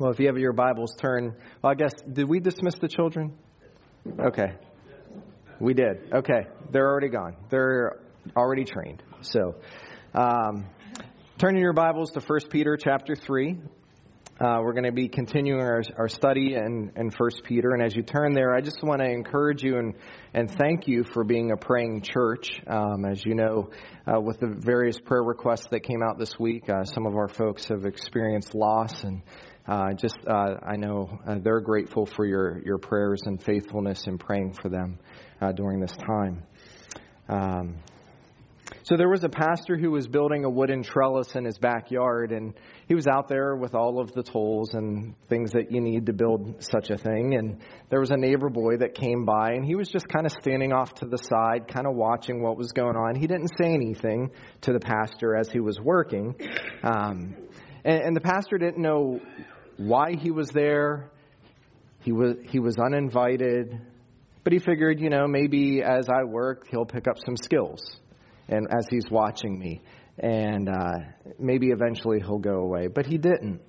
Well, if you have your Bibles, turn. Well, I guess, did we dismiss the children? Okay. We did. Okay. They're already gone. They're already trained. So, um, turn in your Bibles to 1 Peter chapter 3. Uh, we're going to be continuing our, our study in, in 1 Peter. And as you turn there, I just want to encourage you and, and thank you for being a praying church. Um, as you know, uh, with the various prayer requests that came out this week, uh, some of our folks have experienced loss and uh, just uh, I know uh, they're grateful for your, your prayers and faithfulness in praying for them uh, during this time. Um, so there was a pastor who was building a wooden trellis in his backyard, and he was out there with all of the tools and things that you need to build such a thing. And there was a neighbor boy that came by, and he was just kind of standing off to the side, kind of watching what was going on. He didn't say anything to the pastor as he was working. Um, and, and the pastor didn't know why he was there. He was, he was uninvited, but he figured, you know, maybe as I work, he'll pick up some skills and as he's watching me. And uh, maybe eventually he'll go away. But he didn't.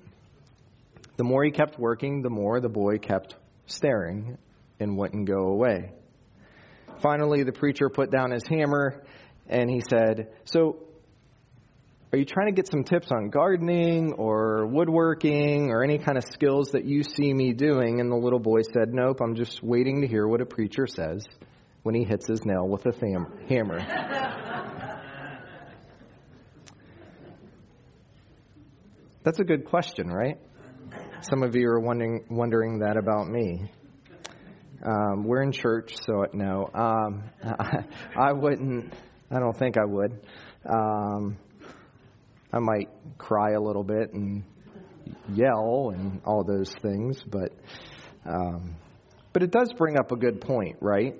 The more he kept working, the more the boy kept staring and wouldn't go away. Finally, the preacher put down his hammer and he said, So, are you trying to get some tips on gardening or woodworking or any kind of skills that you see me doing? And the little boy said, Nope, I'm just waiting to hear what a preacher says when he hits his nail with a hammer. That's a good question, right? Some of you are wondering, wondering that about me. Um, we're in church, so no. Um, I, I, wouldn't, I don't think I would. Um, I might cry a little bit and yell and all those things, but um, but it does bring up a good point, right?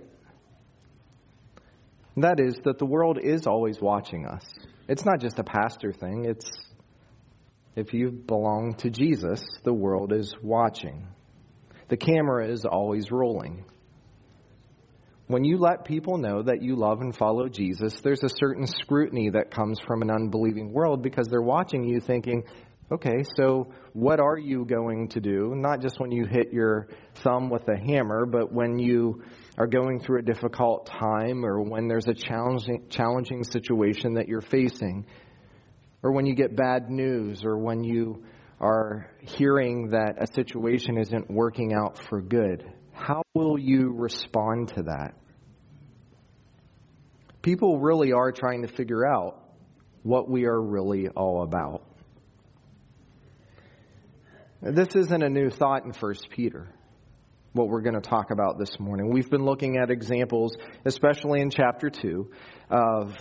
And that is that the world is always watching us. It's not just a pastor thing. It's if you belong to Jesus, the world is watching. The camera is always rolling. When you let people know that you love and follow Jesus, there's a certain scrutiny that comes from an unbelieving world because they're watching you thinking, okay, so what are you going to do? Not just when you hit your thumb with a hammer, but when you are going through a difficult time or when there's a challenging, challenging situation that you're facing, or when you get bad news, or when you are hearing that a situation isn't working out for good. How will you respond to that? People really are trying to figure out what we are really all about. This isn't a new thought in 1 Peter, what we're going to talk about this morning. We've been looking at examples, especially in chapter 2, of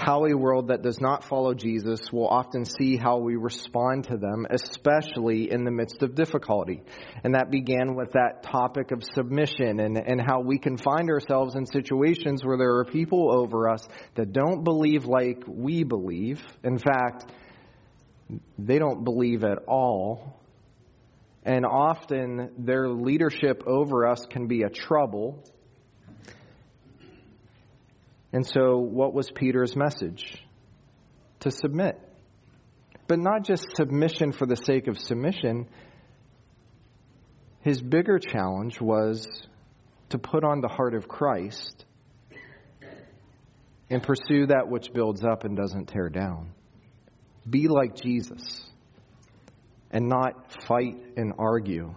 how a world that does not follow Jesus will often see how we respond to them, especially in the midst of difficulty. And that began with that topic of submission and, and how we can find ourselves in situations where there are people over us that don't believe like we believe. In fact, they don't believe at all. And often their leadership over us can be a trouble and so, what was Peter's message? To submit. But not just submission for the sake of submission. His bigger challenge was to put on the heart of Christ and pursue that which builds up and doesn't tear down. Be like Jesus and not fight and argue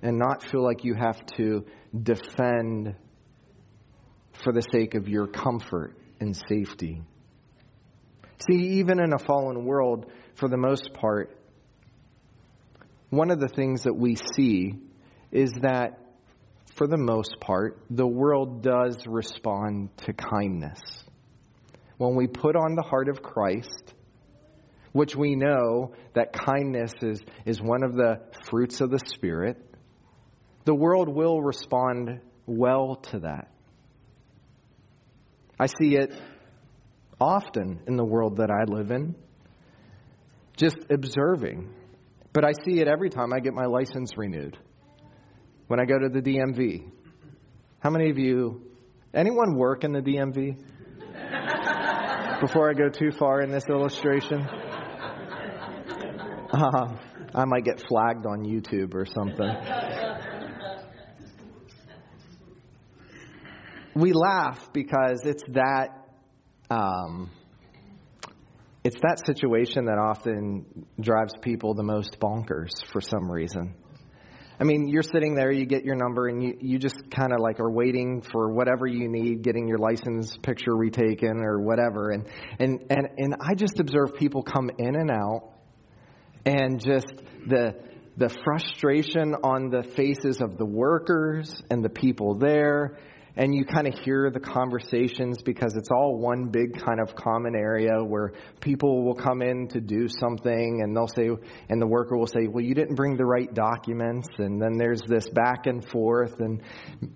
and not feel like you have to defend for the sake of your comfort and safety. See, even in a fallen world, for the most part, one of the things that we see is that, for the most part, the world does respond to kindness. When we put on the heart of Christ, which we know that kindness is, is one of the fruits of the Spirit, the world will respond well to that. I see it often in the world that I live in, just observing. But I see it every time I get my license renewed. When I go to the DMV. How many of you, anyone work in the DMV? Before I go too far in this illustration. Uh, I might get flagged on YouTube or something. We laugh because it's that um, it's that situation that often drives people the most bonkers for some reason. I mean, you're sitting there, you get your number, and you, you just kind of like are waiting for whatever you need, getting your license picture retaken or whatever. And, and, and, and I just observe people come in and out, and just the, the frustration on the faces of the workers and the people there, and you kind of hear the conversations because it's all one big kind of common area where people will come in to do something and they'll say and the worker will say well you didn't bring the right documents. And then there's this back and forth. And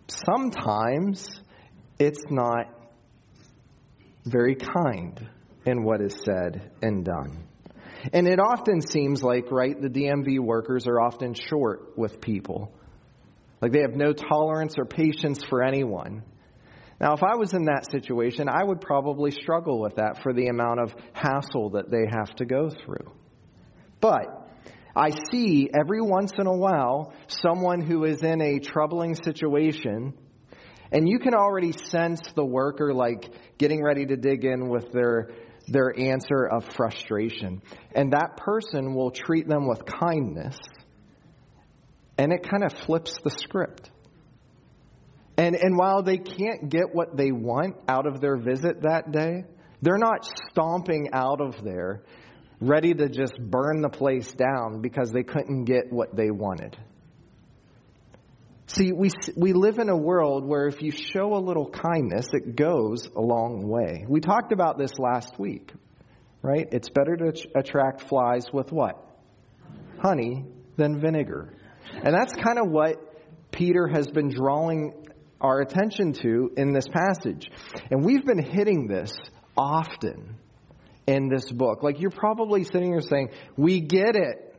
sometimes it's not very kind in what is said and done. And it often seems like right the DMV workers are often short with people like they have no tolerance or patience for anyone. Now, if I was in that situation, I would probably struggle with that for the amount of hassle that they have to go through. But I see every once in a while someone who is in a troubling situation, and you can already sense the worker like getting ready to dig in with their their answer of frustration. And that person will treat them with kindness and it kind of flips the script. And, and while they can't get what they want out of their visit that day, they're not stomping out of there ready to just burn the place down because they couldn't get what they wanted. See, we, we live in a world where if you show a little kindness, it goes a long way. We talked about this last week, right? It's better to attract flies with what? Honey than vinegar. And that's kind of what Peter has been drawing our attention to in this passage. And we've been hitting this often in this book. Like you're probably sitting here saying, We get it.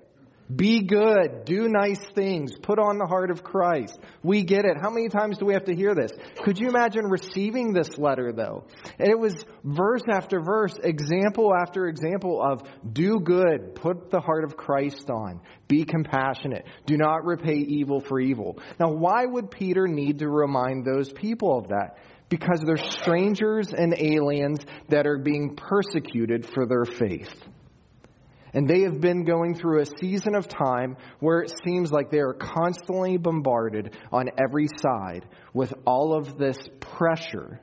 Be good. Do nice things. Put on the heart of Christ. We get it. How many times do we have to hear this? Could you imagine receiving this letter, though? And it was verse after verse, example after example of do good. Put the heart of Christ on. Be compassionate. Do not repay evil for evil. Now, why would Peter need to remind those people of that? Because they're strangers and aliens that are being persecuted for their faith. And they have been going through a season of time where it seems like they are constantly bombarded on every side with all of this pressure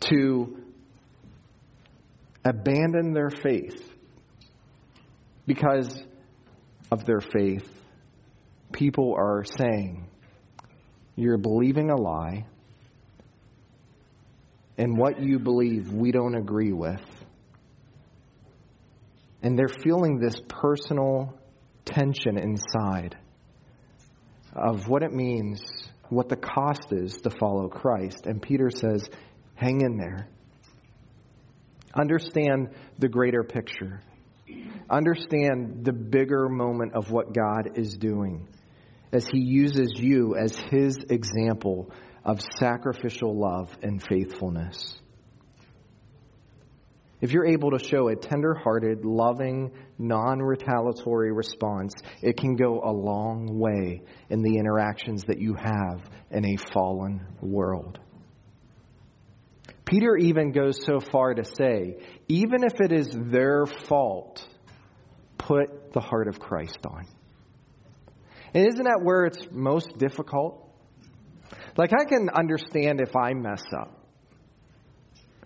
to abandon their faith because of their faith. People are saying, You're believing a lie, and what you believe we don't agree with. And they're feeling this personal tension inside of what it means, what the cost is to follow Christ. And Peter says, hang in there. Understand the greater picture. Understand the bigger moment of what God is doing as He uses you as His example of sacrificial love and faithfulness. If you're able to show a tender hearted, loving, non retaliatory response, it can go a long way in the interactions that you have in a fallen world. Peter even goes so far to say, even if it is their fault, put the heart of Christ on. And isn't that where it's most difficult? Like, I can understand if I mess up.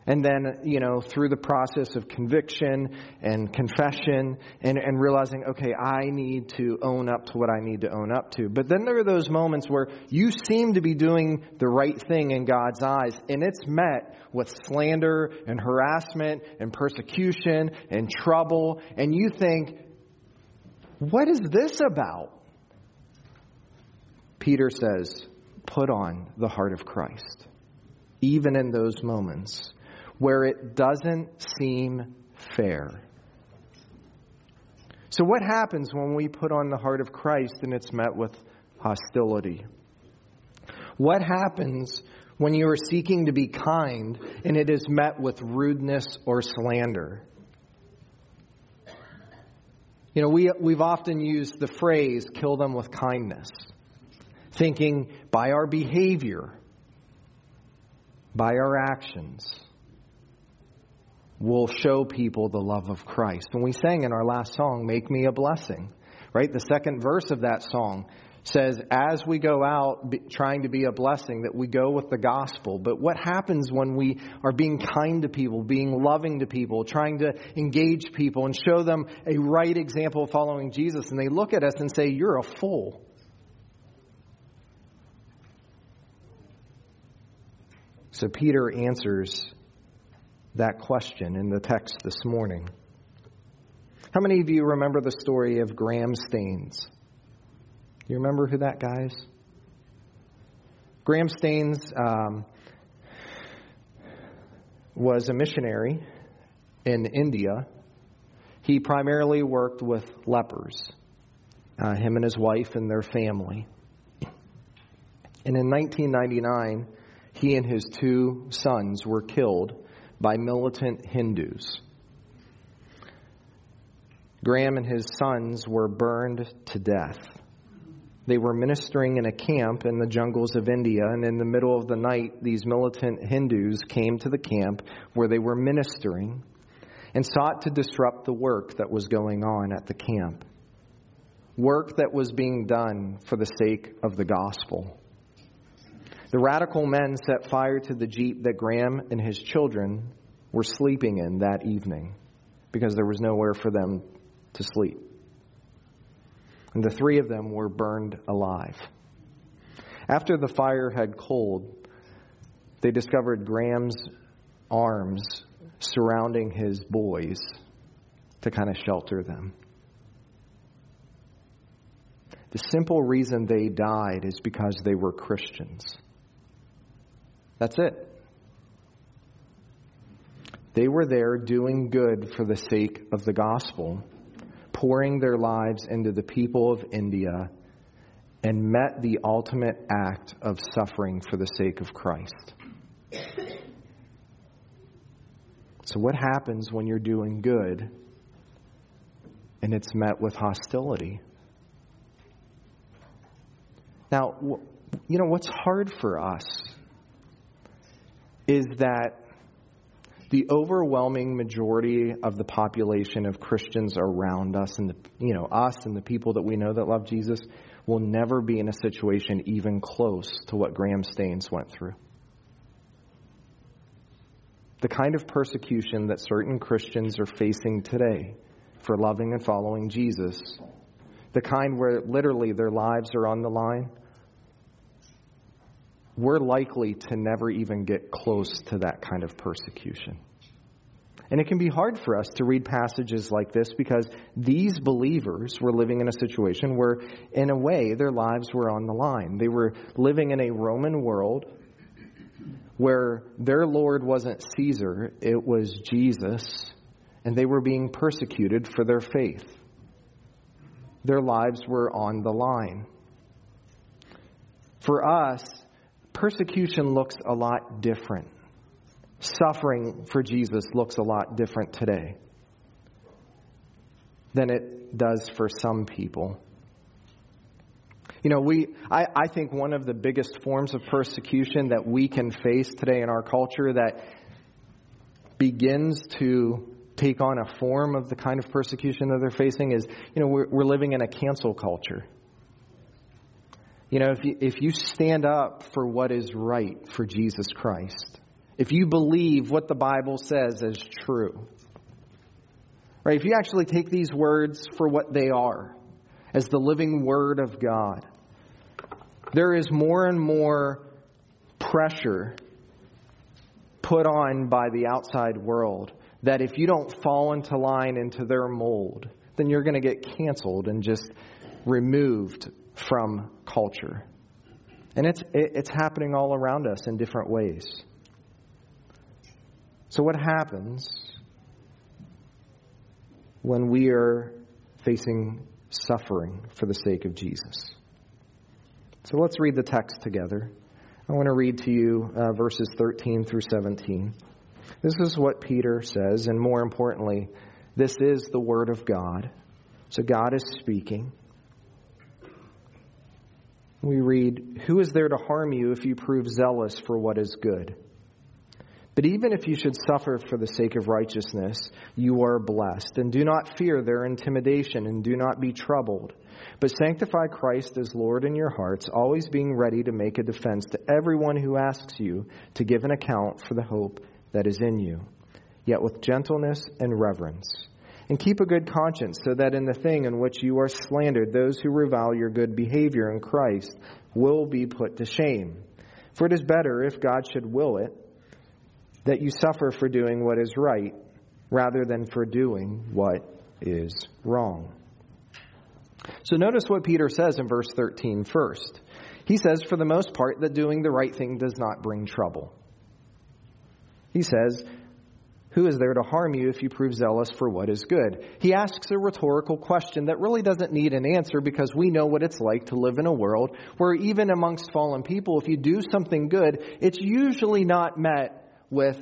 And then, you know, through the process of conviction and confession and, and realizing, okay, I need to own up to what I need to own up to. But then there are those moments where you seem to be doing the right thing in God's eyes, and it's met with slander and harassment and persecution and trouble, and you think, what is this about? Peter says, put on the heart of Christ, even in those moments where it doesn't seem fair. So, what happens when we put on the heart of Christ and it's met with hostility? What happens when you are seeking to be kind and it is met with rudeness or slander? You know, we, we've often used the phrase, kill them with kindness, thinking by our behavior, by our actions, we'll show people the love of Christ. And we sang in our last song, Make Me a Blessing, right? The second verse of that song says, as we go out trying to be a blessing, that we go with the gospel. But what happens when we are being kind to people, being loving to people, trying to engage people and show them a right example of following Jesus, and they look at us and say, You're a fool. So Peter answers that question in the text this morning. How many of you remember the story of Graham Staines? You remember who that guy is? Graham Staines um, was a missionary in India. He primarily worked with lepers, uh, him and his wife and their family. And in 1999, he and his two sons were killed by militant Hindus. Graham and his sons were burned to death. They were ministering in a camp in the jungles of India, and in the middle of the night, these militant Hindus came to the camp where they were ministering and sought to disrupt the work that was going on at the camp. Work that was being done for the sake of the gospel. The radical men set fire to the jeep that Graham and his children were sleeping in that evening because there was nowhere for them to sleep and the three of them were burned alive. After the fire had cooled, they discovered Graham's arms surrounding his boys to kind of shelter them. The simple reason they died is because they were Christians. That's it. They were there doing good for the sake of the gospel pouring their lives into the people of India and met the ultimate act of suffering for the sake of Christ. So, what happens when you're doing good and it's met with hostility? Now, you know, what's hard for us is that the overwhelming majority of the population of Christians around us and the, you know us and the people that we know that love Jesus will never be in a situation even close to what Graham Staines went through. The kind of persecution that certain Christians are facing today for loving and following Jesus, the kind where literally their lives are on the line, we're likely to never even get close to that kind of persecution. And it can be hard for us to read passages like this because these believers were living in a situation where, in a way, their lives were on the line. They were living in a Roman world where their Lord wasn't Caesar, it was Jesus, and they were being persecuted for their faith. Their lives were on the line. For us, persecution looks a lot different. Suffering for Jesus looks a lot different today than it does for some people. You know, we, I, I think one of the biggest forms of persecution that we can face today in our culture that begins to take on a form of the kind of persecution that they're facing is, you know, we're, we're living in a cancel culture. You know, if you, if you stand up for what is right for Jesus Christ, if you believe what the Bible says is true, right? If you actually take these words for what they are, as the living Word of God, there is more and more pressure put on by the outside world that if you don't fall into line into their mold, then you're going to get canceled and just removed from culture. And it's, it's happening all around us in different ways. So, what happens when we are facing suffering for the sake of Jesus? So, let's read the text together. I want to read to you uh, verses 13 through 17. This is what Peter says, and more importantly, this is the Word of God. So God is speaking. We read, Who is there to harm you if you prove zealous for what is good? But even if you should suffer for the sake of righteousness, you are blessed. And do not fear their intimidation, and do not be troubled. But sanctify Christ as Lord in your hearts, always being ready to make a defense to everyone who asks you to give an account for the hope that is in you, yet with gentleness and reverence. And keep a good conscience, so that in the thing in which you are slandered, those who revile your good behavior in Christ will be put to shame. For it is better, if God should will it, that you suffer for doing what is right rather than for doing what is wrong. So notice what Peter says in verse 13 first. He says, for the most part, that doing the right thing does not bring trouble. He says, Who is there to harm you if you prove zealous for what is good? He asks a rhetorical question that really doesn't need an answer because we know what it's like to live in a world where, even amongst fallen people, if you do something good, it's usually not met with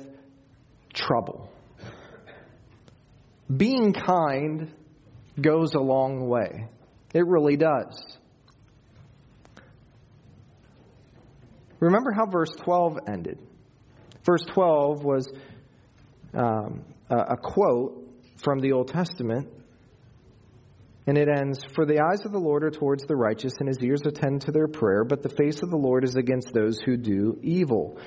trouble. Being kind goes a long way. It really does. Remember how verse 12 ended. Verse 12 was um, a, a quote from the Old Testament, and it ends For the eyes of the Lord are towards the righteous, and his ears attend to their prayer, but the face of the Lord is against those who do evil.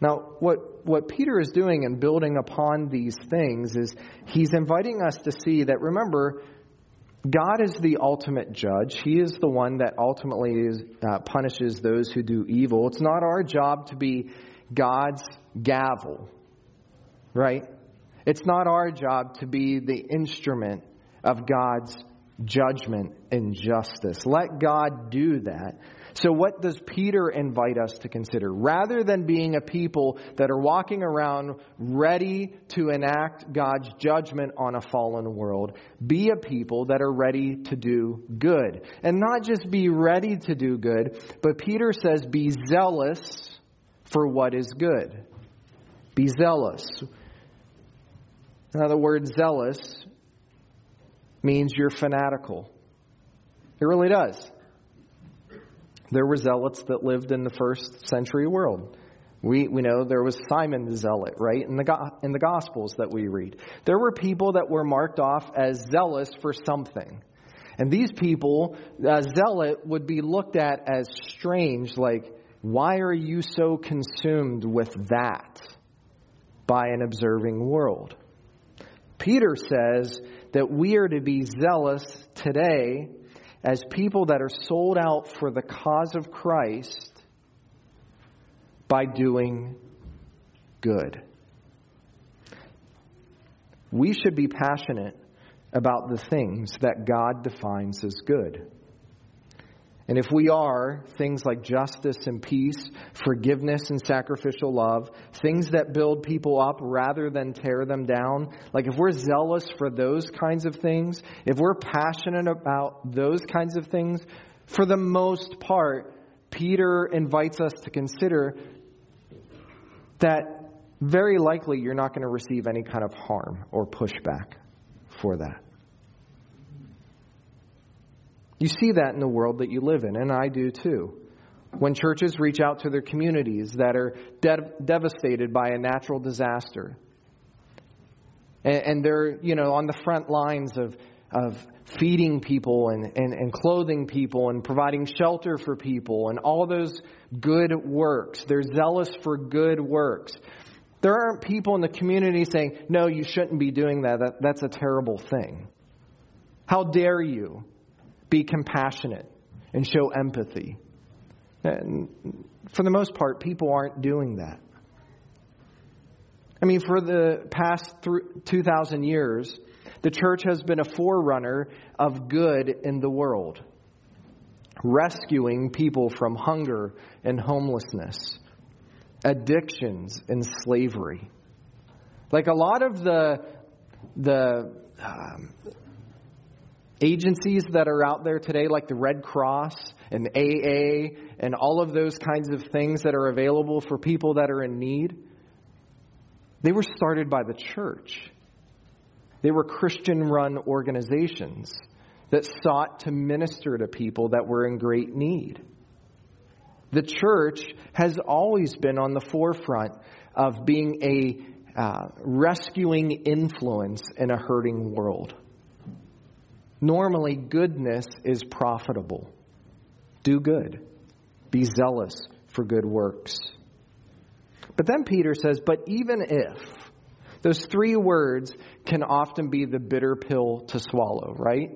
Now, what, what Peter is doing and building upon these things is he's inviting us to see that, remember, God is the ultimate judge. He is the one that ultimately is, uh, punishes those who do evil. It's not our job to be God's gavel, right? It's not our job to be the instrument of God's judgment and justice. Let God do that. So, what does Peter invite us to consider? Rather than being a people that are walking around ready to enact God's judgment on a fallen world, be a people that are ready to do good. And not just be ready to do good, but Peter says, be zealous for what is good. Be zealous. Now, the word zealous means you're fanatical. It really does. There were zealots that lived in the first century world. We, we know there was Simon the Zealot, right, in the, in the Gospels that we read. There were people that were marked off as zealous for something. And these people, a zealot, would be looked at as strange, like, why are you so consumed with that by an observing world? Peter says that we are to be zealous today as people that are sold out for the cause of Christ by doing good. We should be passionate about the things that God defines as good. And if we are, things like justice and peace, forgiveness and sacrificial love, things that build people up rather than tear them down, like if we're zealous for those kinds of things, if we're passionate about those kinds of things, for the most part, Peter invites us to consider that very likely you're not going to receive any kind of harm or pushback for that. You see that in the world that you live in, and I do too. When churches reach out to their communities that are de- devastated by a natural disaster, and, and, they're you know on the front lines of of feeding people and, and, and clothing people and providing shelter for people and all those good works. They're zealous for good works. There aren't people in the community saying, no, you shouldn't be doing that. that that's a terrible thing. How dare you? Be compassionate and show empathy. And for the most part, people aren't doing that. I mean, for the past 2,000 years, the church has been a forerunner of good in the world, rescuing people from hunger and homelessness, addictions and slavery. Like a lot of the the um, agencies that are out there today, like the Red Cross and AA and all of those kinds of things that are available for people that are in need, they were started by the church. They were Christian run organizations. that sought to minister to people that were in great need. The church has always been on the forefront of being a uh, rescuing influence in a hurting world. Normally, goodness is profitable. Do good. Be zealous for good works. But then Peter says, But even if, those three words can often be the bitter pill to swallow, right?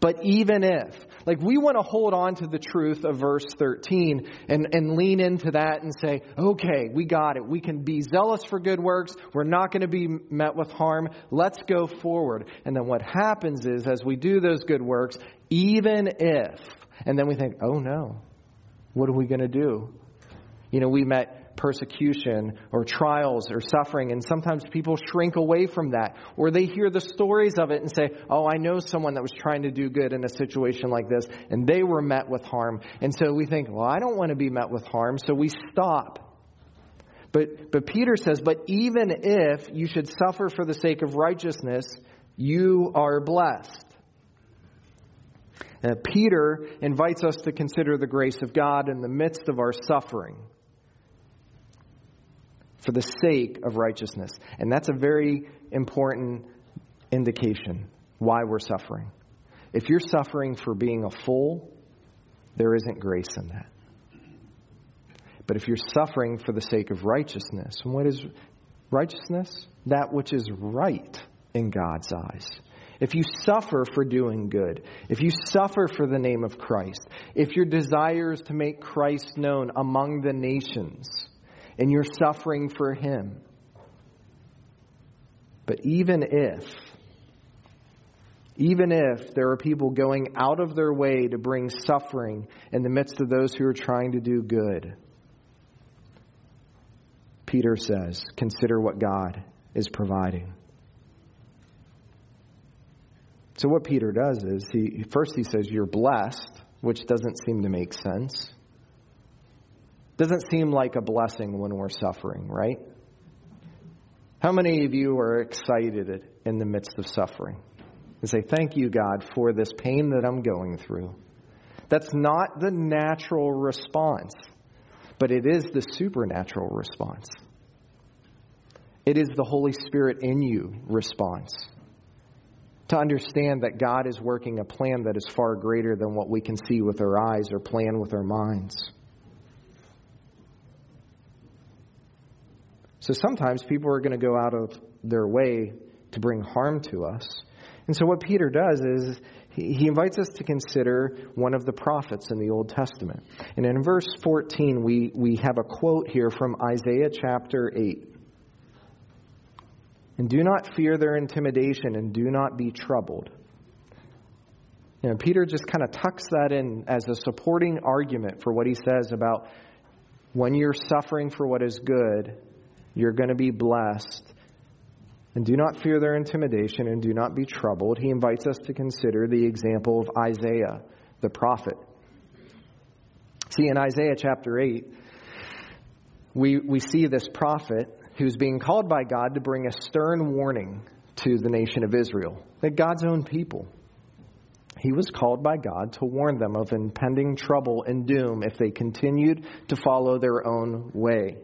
But even if, like we want to hold on to the truth of verse 13 and, and lean into that and say, okay, we got it. We can be zealous for good works. We're not going to be met with harm. Let's go forward. And then what happens is, as we do those good works, even if, and then we think, oh no, what are we going to do? You know, we met persecution or trials or suffering, and sometimes people shrink away from that. Or they hear the stories of it and say, Oh, I know someone that was trying to do good in a situation like this, and they were met with harm. And so we think, Well, I don't want to be met with harm, so we stop. But, but Peter says, But even if you should suffer for the sake of righteousness, you are blessed. Uh, Peter invites us to consider the grace of God in the midst of our suffering for the sake of righteousness. And that's a very important indication why we're suffering. If you're suffering for being a fool, there isn't grace in that. But if you're suffering for the sake of righteousness, and what is righteousness? That which is right in God's eyes. If you suffer for doing good, if you suffer for the name of Christ, if your desire is to make Christ known among the nations, and you're suffering for Him. But even if, even if there are people going out of their way to bring suffering in the midst of those who are trying to do good, Peter says, consider what God is providing. So, what Peter does is, he, first he says, You're blessed, which doesn't seem to make sense. Doesn't seem like a blessing when we're suffering, right? How many of you are excited in the midst of suffering? And say, Thank you, God, for this pain that I'm going through. That's not the natural response, but it is the supernatural response. It is the Holy Spirit in you response. To understand that God is working a plan that is far greater than what we can see with our eyes or plan with our minds. So sometimes people are going to go out of their way to bring harm to us. And so what Peter does is he invites us to consider one of the prophets in the Old Testament. And in verse 14, we, we have a quote here from Isaiah chapter 8. And do not fear their intimidation, and do not be troubled. You know, Peter just kind of tucks that in as a supporting argument for what he says about when you're suffering for what is good, you're going to be blessed. And do not fear their intimidation and do not be troubled. He invites us to consider the example of Isaiah, the prophet. See, in Isaiah chapter 8, we, we see this prophet who's being called by God to bring a stern warning to the nation of Israel, that God's own people. He was called by God to warn them of impending trouble and doom if they continued to follow their own way.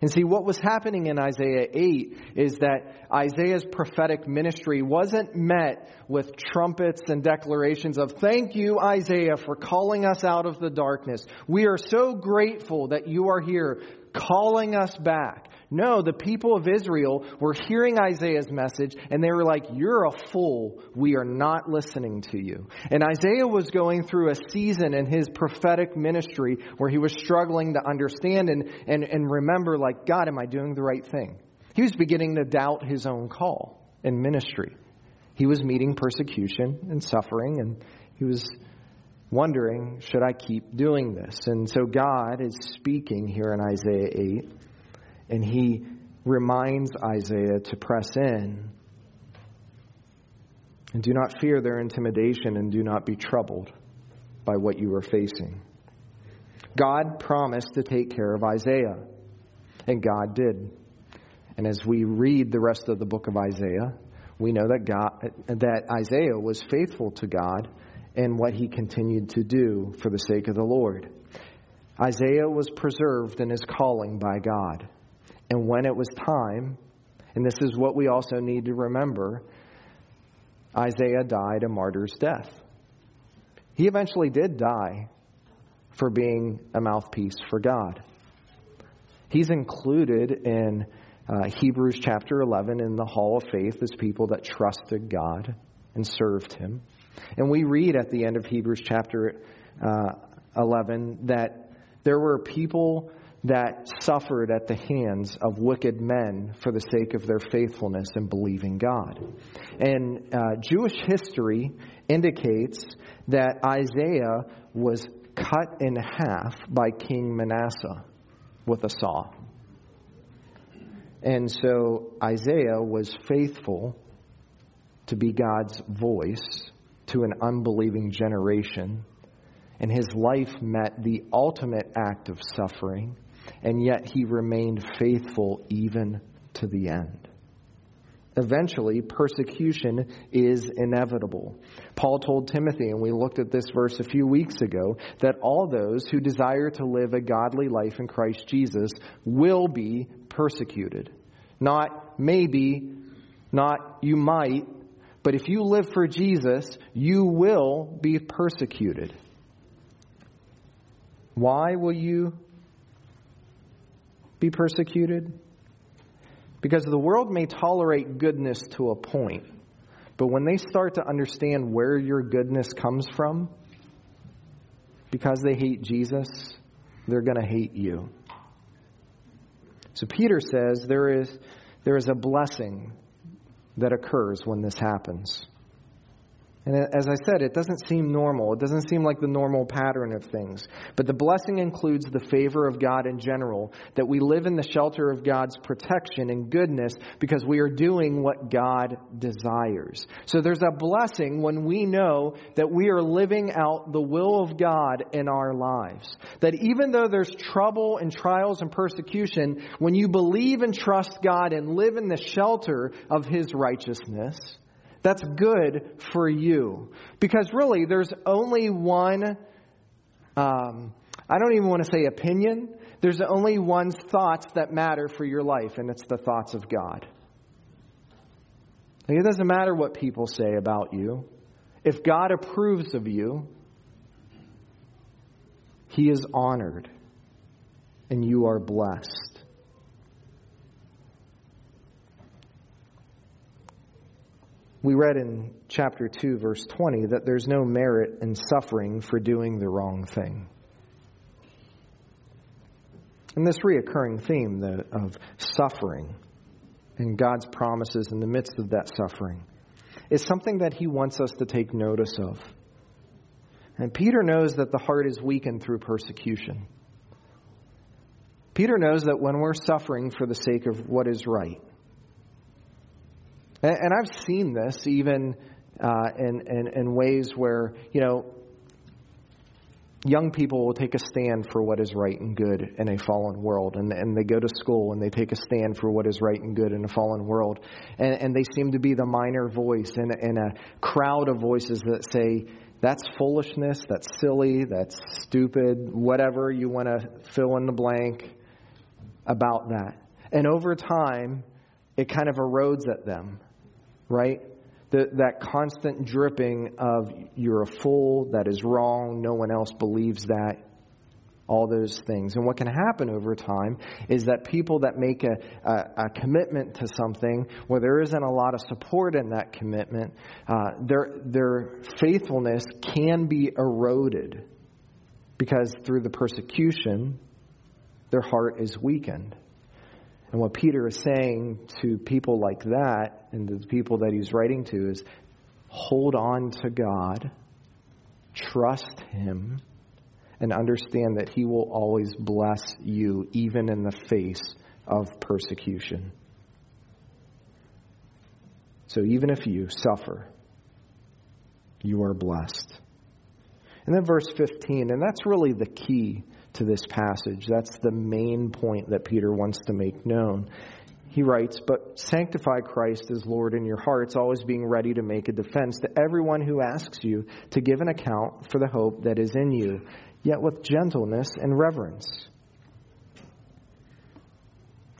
And see, what was happening in Isaiah 8 is that Isaiah's prophetic ministry wasn't met with trumpets and declarations of, Thank you, Isaiah, for calling us out of the darkness. We are so grateful that you are here calling us back. No, the people of Israel were hearing Isaiah's message and they were like, You're a fool. We are not listening to you. And Isaiah was going through a season in his prophetic ministry where he was struggling to understand and, and, and remember, like, God, am I doing the right thing? He was beginning to doubt his own call in ministry. He was meeting persecution and suffering, and he was wondering, should I keep doing this? And so God is speaking here in Isaiah 8 and he reminds Isaiah to press in. And do not fear their intimidation and do not be troubled by what you are facing. God promised to take care of Isaiah, and God did. And as we read the rest of the book of Isaiah, we know that God that Isaiah was faithful to God and what he continued to do for the sake of the Lord. Isaiah was preserved in his calling by God. And when it was time, and this is what we also need to remember, Isaiah died a martyr's death. He eventually did die for being a mouthpiece for God. He's included in uh, Hebrews chapter 11 in the hall of faith as people that trusted God and served Him. And we read at the end of Hebrews chapter uh, 11 that there were people that suffered at the hands of wicked men for the sake of their faithfulness in believing God. And uh, Jewish history indicates that Isaiah was cut in half by King Manasseh with a saw. And so Isaiah was faithful to be God's voice to an unbelieving generation. And his life met the ultimate act of suffering, and yet he remained faithful even to the end. Eventually, persecution is inevitable. Paul told Timothy, and we looked at this verse a few weeks ago, that all those who desire to live a godly life in Christ Jesus will be persecuted. Not maybe, not you might, but if you live for Jesus, you will be persecuted. Why will you be persecuted? Because the world may tolerate goodness to a point, but when they start to understand where your goodness comes from, because they hate Jesus, they're going to hate you. So Peter says there is, there is a blessing that occurs when this happens. And as I said, it doesn't seem normal. It doesn't seem like the normal pattern of things. But the blessing includes the favor of God in general, that we live in the shelter of God's protection and goodness because we are doing what God desires. So there's a blessing when we know that we are living out the will of God in our lives. That even though there's trouble and trials and persecution, when you believe and trust God and live in the shelter of His righteousness, that's good for you. Because really, there's only one, um, I don't even want to say opinion, there's only one thoughts that matter for your life, and it's the thoughts of God. It doesn't matter what people say about you. If God approves of you, He is honored, and you are blessed. We read in chapter 2, verse 20, that there's no merit in suffering for doing the wrong thing. And this reoccurring theme the, of suffering and God's promises in the midst of that suffering is something that He wants us to take notice of. And Peter knows that the heart is weakened through persecution. Peter knows that when we're suffering for the sake of what is right, and, and I've seen this even uh, in, in, in ways where, you know, young people will take a stand for what is right and good in a fallen world. And, and they go to school and they take a stand for what is right and good in a fallen world. And, and they seem to be the minor voice in, in a crowd of voices that say, that's foolishness, that's silly, that's stupid, whatever you want to fill in the blank about that. And over time, it kind of erodes at them right? The, that constant dripping of you're a fool, that is wrong, no one else believes that, all those things. And what can happen over time is that people that make a, a, a commitment to something where there isn't a lot of support in that commitment, uh, their, their faithfulness can be eroded because through the persecution, their heart is weakened. And what Peter is saying to people like that, and the people that he's writing to, is hold on to God, trust Him, and understand that He will always bless you, even in the face of persecution. So even if you suffer, you are blessed. And then verse 15, and that's really the key to this passage. That's the main point that Peter wants to make known. he writes, But sanctify Christ as Lord in your hearts, always being ready to make a defense to everyone who asks you to give an account for the hope that is in you, yet with gentleness and reverence.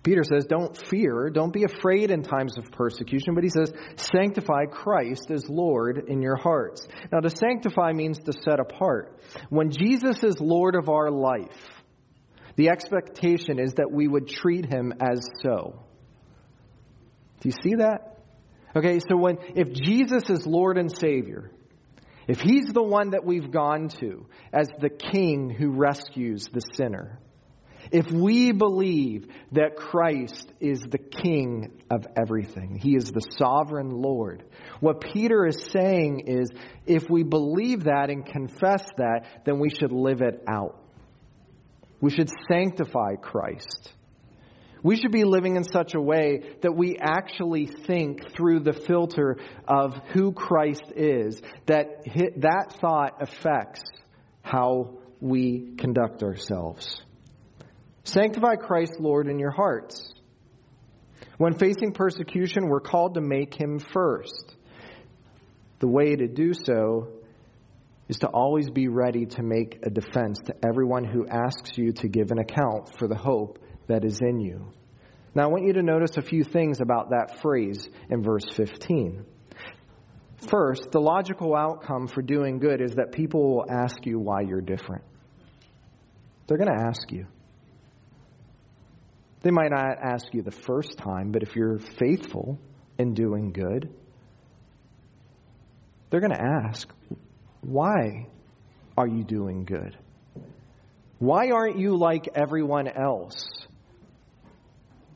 Peter says, Don't fear, don't be afraid in times of persecution, but he says, Sanctify Christ as Lord in your hearts. Now, to sanctify means to set apart. When Jesus is Lord of our life, the expectation is that we would treat him as so. Do you see that? Okay, so when if Jesus is Lord and Savior, if he's the one that we've gone to as the king who rescues the sinner, if we believe that Christ is the king of everything, he is the sovereign Lord, what Peter is saying is if we believe that and confess that, then we should live it out. We should sanctify Christ. We should be living in such a way that we actually think through the filter of who Christ is, that that thought affects how we conduct ourselves. Sanctify Christ, Lord, in your hearts. When facing persecution, we're called to make him first. The way to do so is to always be ready to make a defense to everyone who asks you to give an account for the hope that is in you. Now, I want you to notice a few things about that phrase in verse 15. First, the logical outcome for doing good is that people will ask you why you're different. They're going to ask you. They might not ask you the first time, but if you're faithful in doing good, they're going to ask, why are you doing good? Why aren't you like everyone else,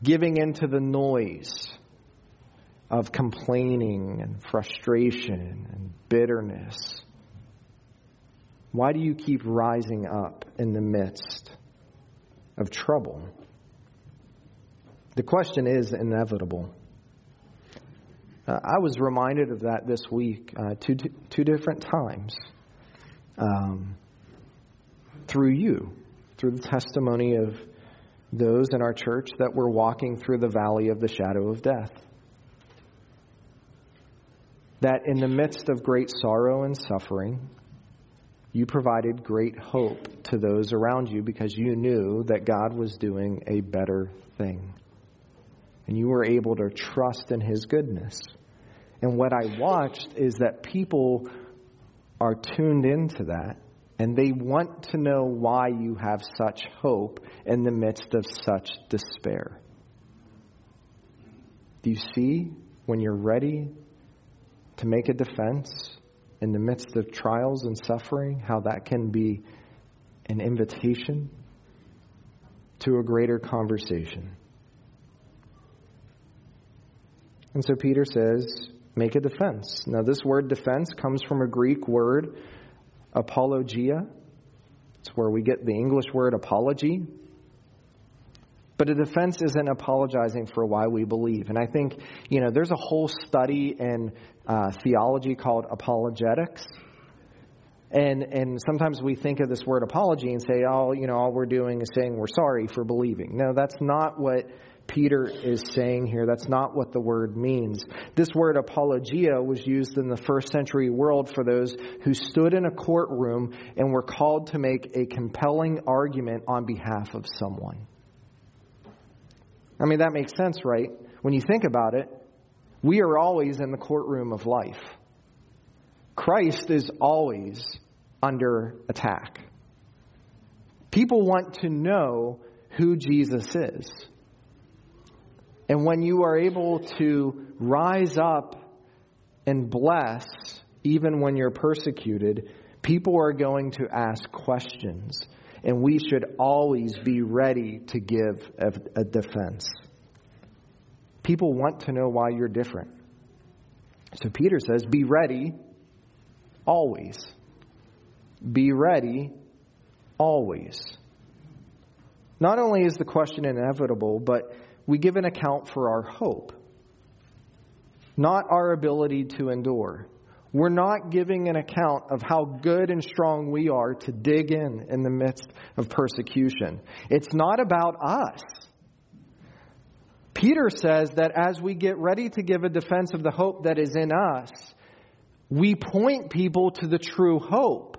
giving into the noise of complaining and frustration and bitterness? Why do you keep rising up in the midst of trouble? The question is inevitable. Uh, I was reminded of that this week uh, two, two different times um, through you, through the testimony of those in our church that were walking through the valley of the shadow of death. That in the midst of great sorrow and suffering, you provided great hope to those around you because you knew that God was doing a better thing. And you were able to trust in His goodness. And what I watched is that people are tuned into that and they want to know why you have such hope in the midst of such despair. Do you see when you're ready to make a defense in the midst of trials and suffering, how that can be an invitation to a greater conversation? And so Peter says, make a defense. Now, this word defense comes from a Greek word, apologia. It's where we get the English word apology. But a defense isn't apologizing for why we believe. And I think, you know, there's a whole study in uh, theology called apologetics. And, and sometimes we think of this word apology and say, oh, you know, all we're doing is saying we're sorry for believing. No, that's not what Peter is saying here. That's not what the word means. This word apologia was used in the first century world for those who stood in a courtroom and were called to make a compelling argument on behalf of someone. I mean, that makes sense, right? When you think about it, we are always in the courtroom of life. Christ is always under attack. People want to know who Jesus is. And when you are able to rise up and bless, even when you're persecuted, people are going to ask questions. And we should always be ready to give a, a defense. People want to know why you're different. So Peter says, Be ready always. Be ready always. Not only is the question inevitable, but we give an account for our hope, not our ability to endure. We're not giving an account of how good and strong we are to dig in in the midst of persecution. It's not about us. Peter says that as we get ready to give a defense of the hope that is in us, we point people to the true hope,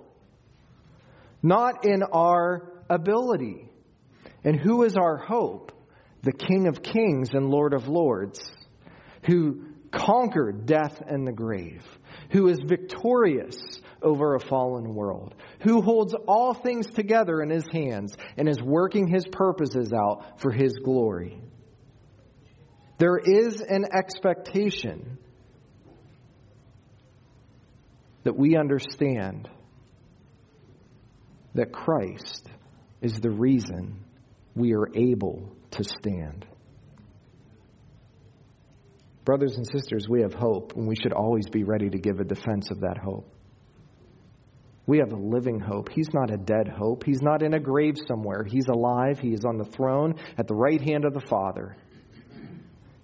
not in our ability. And who is our hope? The King of Kings and Lord of Lords, who conquered death and the grave, who is victorious over a fallen world, who holds all things together in his hands and is working his purposes out for his glory. There is an expectation that we understand that Christ is the reason we are able to stand. Brothers and sisters, we have hope, and we should always be ready to give a defense of that hope. We have a living hope. He's not a dead hope. He's not in a grave somewhere. He's alive. He is on the throne at the right hand of the Father.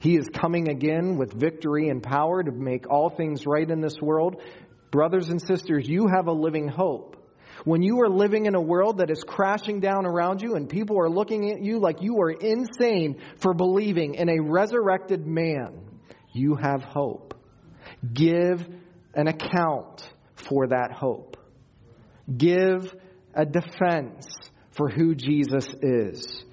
He is coming again with victory and power to make all things right in this world. Brothers and sisters, you have a living hope. When you are living in a world that is crashing down around you and people are looking at you like you are insane for believing in a resurrected man, you have hope. Give an account for that hope. Give a defense for who Jesus is.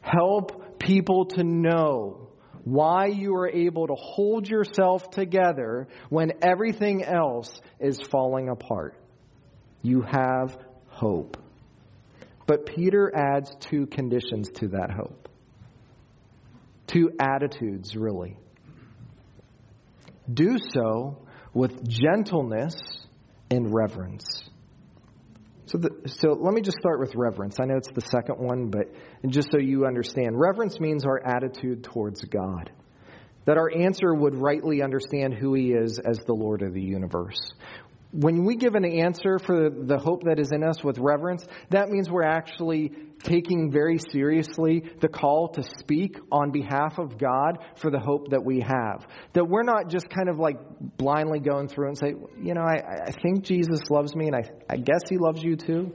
Help people to know why you are able to hold yourself together when everything else is falling apart. You have hope. But Peter adds two conditions to that hope. Two attitudes, really. Do so with gentleness and reverence. So, the, so let me just start with reverence. I know it's the second one, but just so you understand, reverence means our attitude towards God. That our answer would rightly understand who He is as the Lord of the universe when we give an answer for the hope that is in us with reverence, that means we're actually taking very seriously the call to speak on behalf of God for the hope that we have. That we're not just kind of like blindly going through and say, you know, I, I think Jesus loves me and I, I guess he loves you too.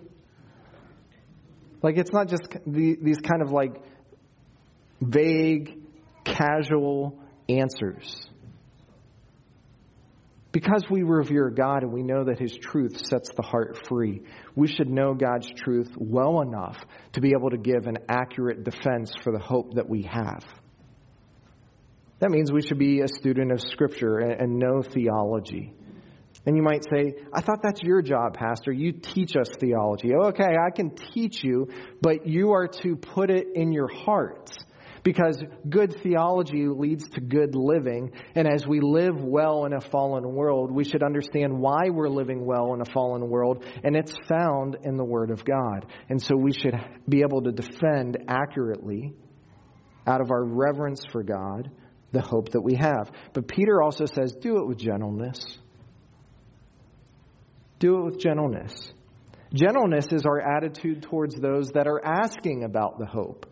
Like it's not just the, these kind of like vague, casual answers. Because we revere God and we know that His truth sets the heart free, we should know God's truth well enough to be able to give an accurate defense for the hope that we have. That means we should be a student of Scripture and know theology. And you might say, I thought that's your job, Pastor. You teach us theology. Okay, I can teach you, but you are to put it in your hearts because good theology leads to good living. And as we live well in a fallen world, we should understand why we're living well in a fallen world. And it's found in the Word of God. And so we should be able to defend accurately, out of our reverence for God, the hope that we have. But Peter also says, do it with gentleness. Do it with gentleness. Gentleness is our attitude towards those that are asking about the hope.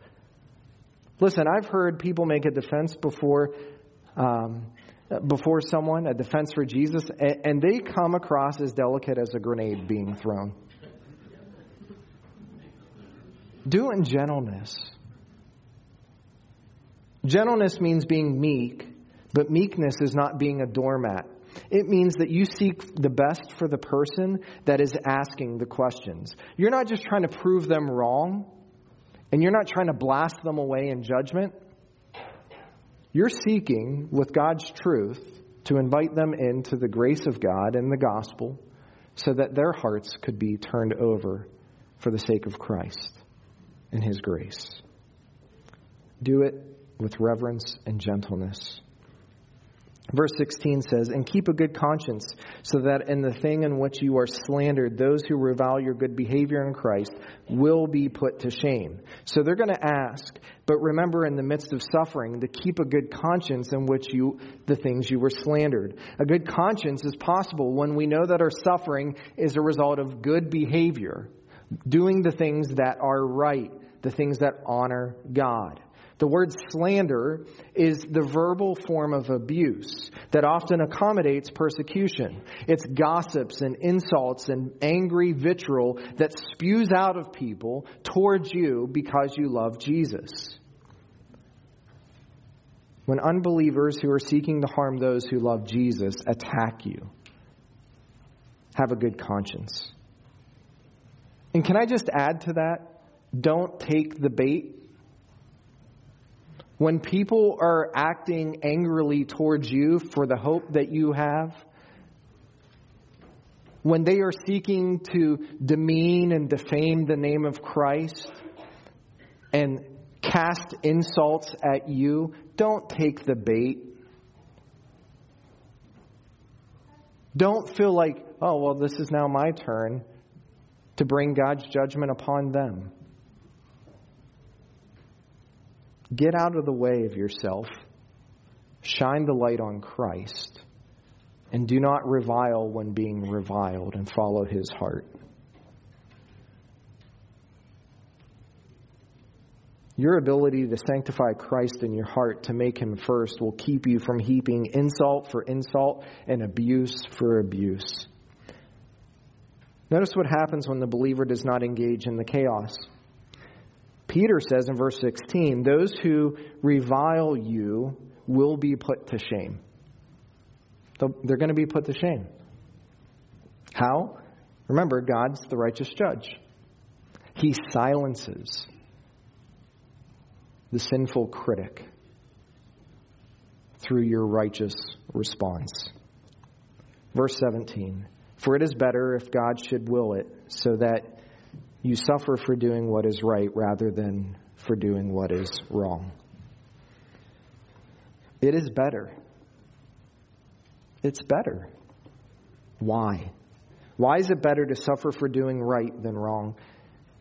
Listen, I've heard people make a defense before. Um, before someone, a defense for Jesus, and they come across as delicate as a grenade being thrown. Do it in gentleness. Gentleness means being meek, but meekness is not being a doormat. It means that you seek the best for the person that is asking the questions. You're not just trying to prove them wrong. And you're not trying to blast them away in judgment. You're seeking, with God's truth, to invite them into the grace of God and the gospel so that their hearts could be turned over for the sake of Christ and His grace. Do it with reverence and gentleness. Verse 16 says, And keep a good conscience, so that in the thing in which you are slandered, those who revile your good behavior in Christ will be put to shame. So they're going to ask, but remember in the midst of suffering to keep a good conscience in which you, the things you were slandered. A good conscience is possible when we know that our suffering is a result of good behavior, doing the things that are right, the things that honor God. The word slander is the verbal form of abuse that often accommodates persecution. It's gossips and insults and angry vitriol that spews out of people towards you because you love Jesus. when unbelievers who are seeking to harm those who love Jesus attack you. Have a good conscience. And can I just add to that? Don't take the bait. When people are acting angrily towards you for the hope that you have, when they are seeking to demean and defame the name of Christ and cast insults at you, don't take the bait. Don't feel like, oh, well, this is now my turn to bring God's judgment upon them. Get out of the way of yourself. Shine the light on Christ. And do not revile when being reviled and follow his heart. Your ability to sanctify Christ in your heart, to make him first, will keep you from heaping insult for insult and abuse for abuse. Notice what happens when the believer does not engage in the chaos. Peter says in verse 16, Those who revile you will be put to shame. They're going to be put to shame. How? Remember, God's the righteous judge. He silences the sinful critic through your righteous response. Verse 17 For it is better if God should will it, so that you suffer for doing what is right rather than for doing what is wrong. It is better. It's better. Why? Why is it better to suffer for doing right than wrong?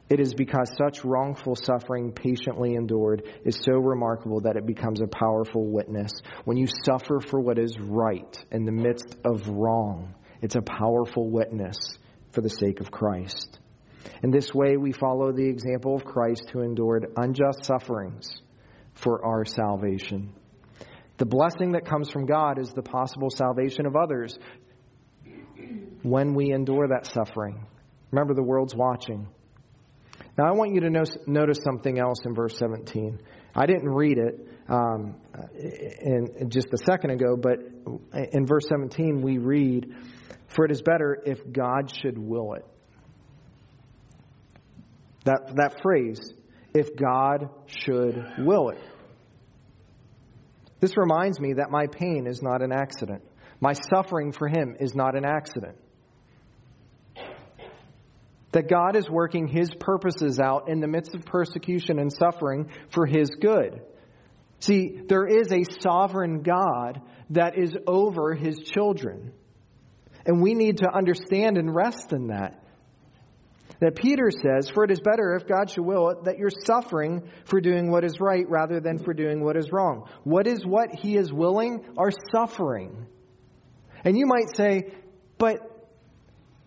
It is because such wrongful suffering, patiently endured, is so remarkable that it becomes a powerful witness. When you suffer for what is right in the midst of wrong, it's a powerful witness for the sake of Christ. In this way, we follow the example of Christ who endured unjust sufferings for our salvation. The blessing that comes from God is the possible salvation of others when we endure that suffering. Remember, the world's watching. Now, I want you to notice something else in verse 17. I didn't read it um, in, just a second ago, but in verse 17 we read, For it is better if God should will it. That, that phrase, if God should will it. This reminds me that my pain is not an accident. My suffering for Him is not an accident that God is working his purposes out in the midst of persecution and suffering for his good. See, there is a sovereign God that is over his children. And we need to understand and rest in that. That Peter says, For it is better, if God should will it, that you're suffering for doing what is right rather than for doing what is wrong. What is what he is willing? Our suffering. And you might say, But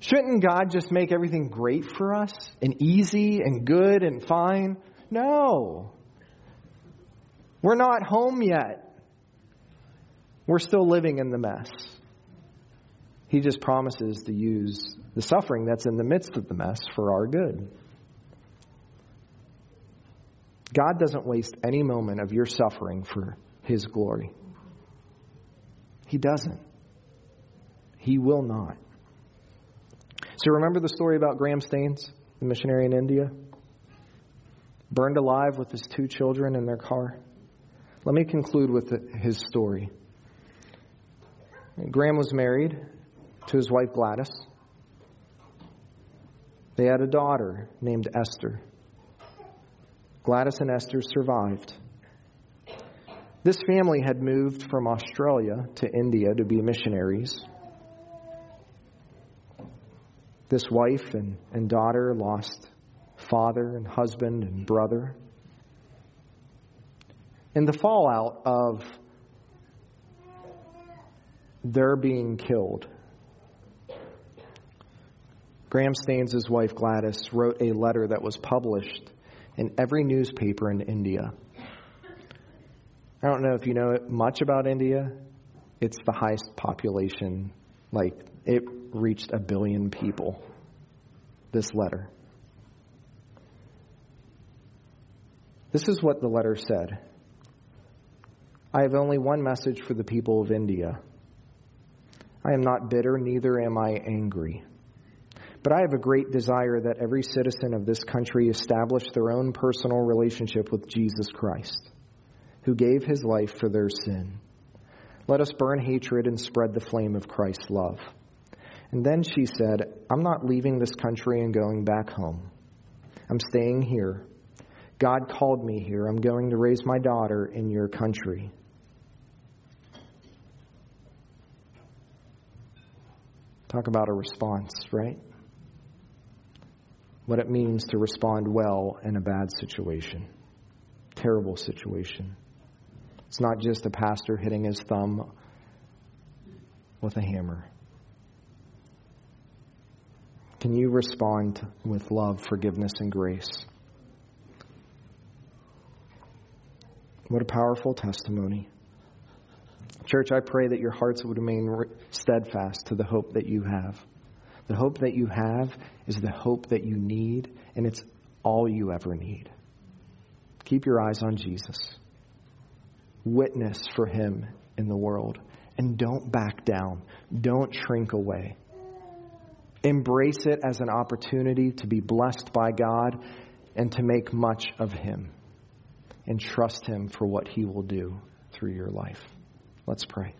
Shouldn't God just make everything great for us and easy and good and fine? No. We're not home yet. We're still living in the mess. He just promises to use the suffering that's in the midst of the mess for our good. God doesn't waste any moment of your suffering for His glory. He doesn't. He will not. So remember the story about Graham Staines, the missionary in India? Burned alive with his two children in their car. Let me conclude with his story. Graham was married to his wife Gladys. They had a daughter named Esther. Gladys and Esther survived. This family had moved from Australia to India to be missionaries. This wife and, and daughter lost father and husband and brother. And the fallout of their being killed. Graham Staines' wife Gladys wrote a letter that was published in every newspaper in India. I don't know if you know much about India. It's the highest population, like it reached a billion people, this letter. This is what the letter said I have only one message for the people of India. I am not bitter, neither am I angry. But I have a great desire that every citizen of this country establish their own personal relationship with Jesus Christ, who gave his life for their sin. Let us burn hatred and spread the flame of Christ's love. And then she said, I'm not leaving this country and going back home. I'm staying here. God called me here. I'm going to raise my daughter in your country. Talk about a response, right? What it means to respond well in a bad situation, terrible situation. It's not just a pastor hitting his thumb with a hammer. Can you respond with love, forgiveness, and grace? What a powerful testimony. Church, I pray that your hearts would remain steadfast to the hope that you have. The hope that you have is the hope that you need, and it's all you ever need. Keep your eyes on Jesus. Witness for him in the world. And don't back down. Don't shrink away. Embrace it as an opportunity to be blessed by God and to make much of him. And trust him for what he will do through your life. Let's pray.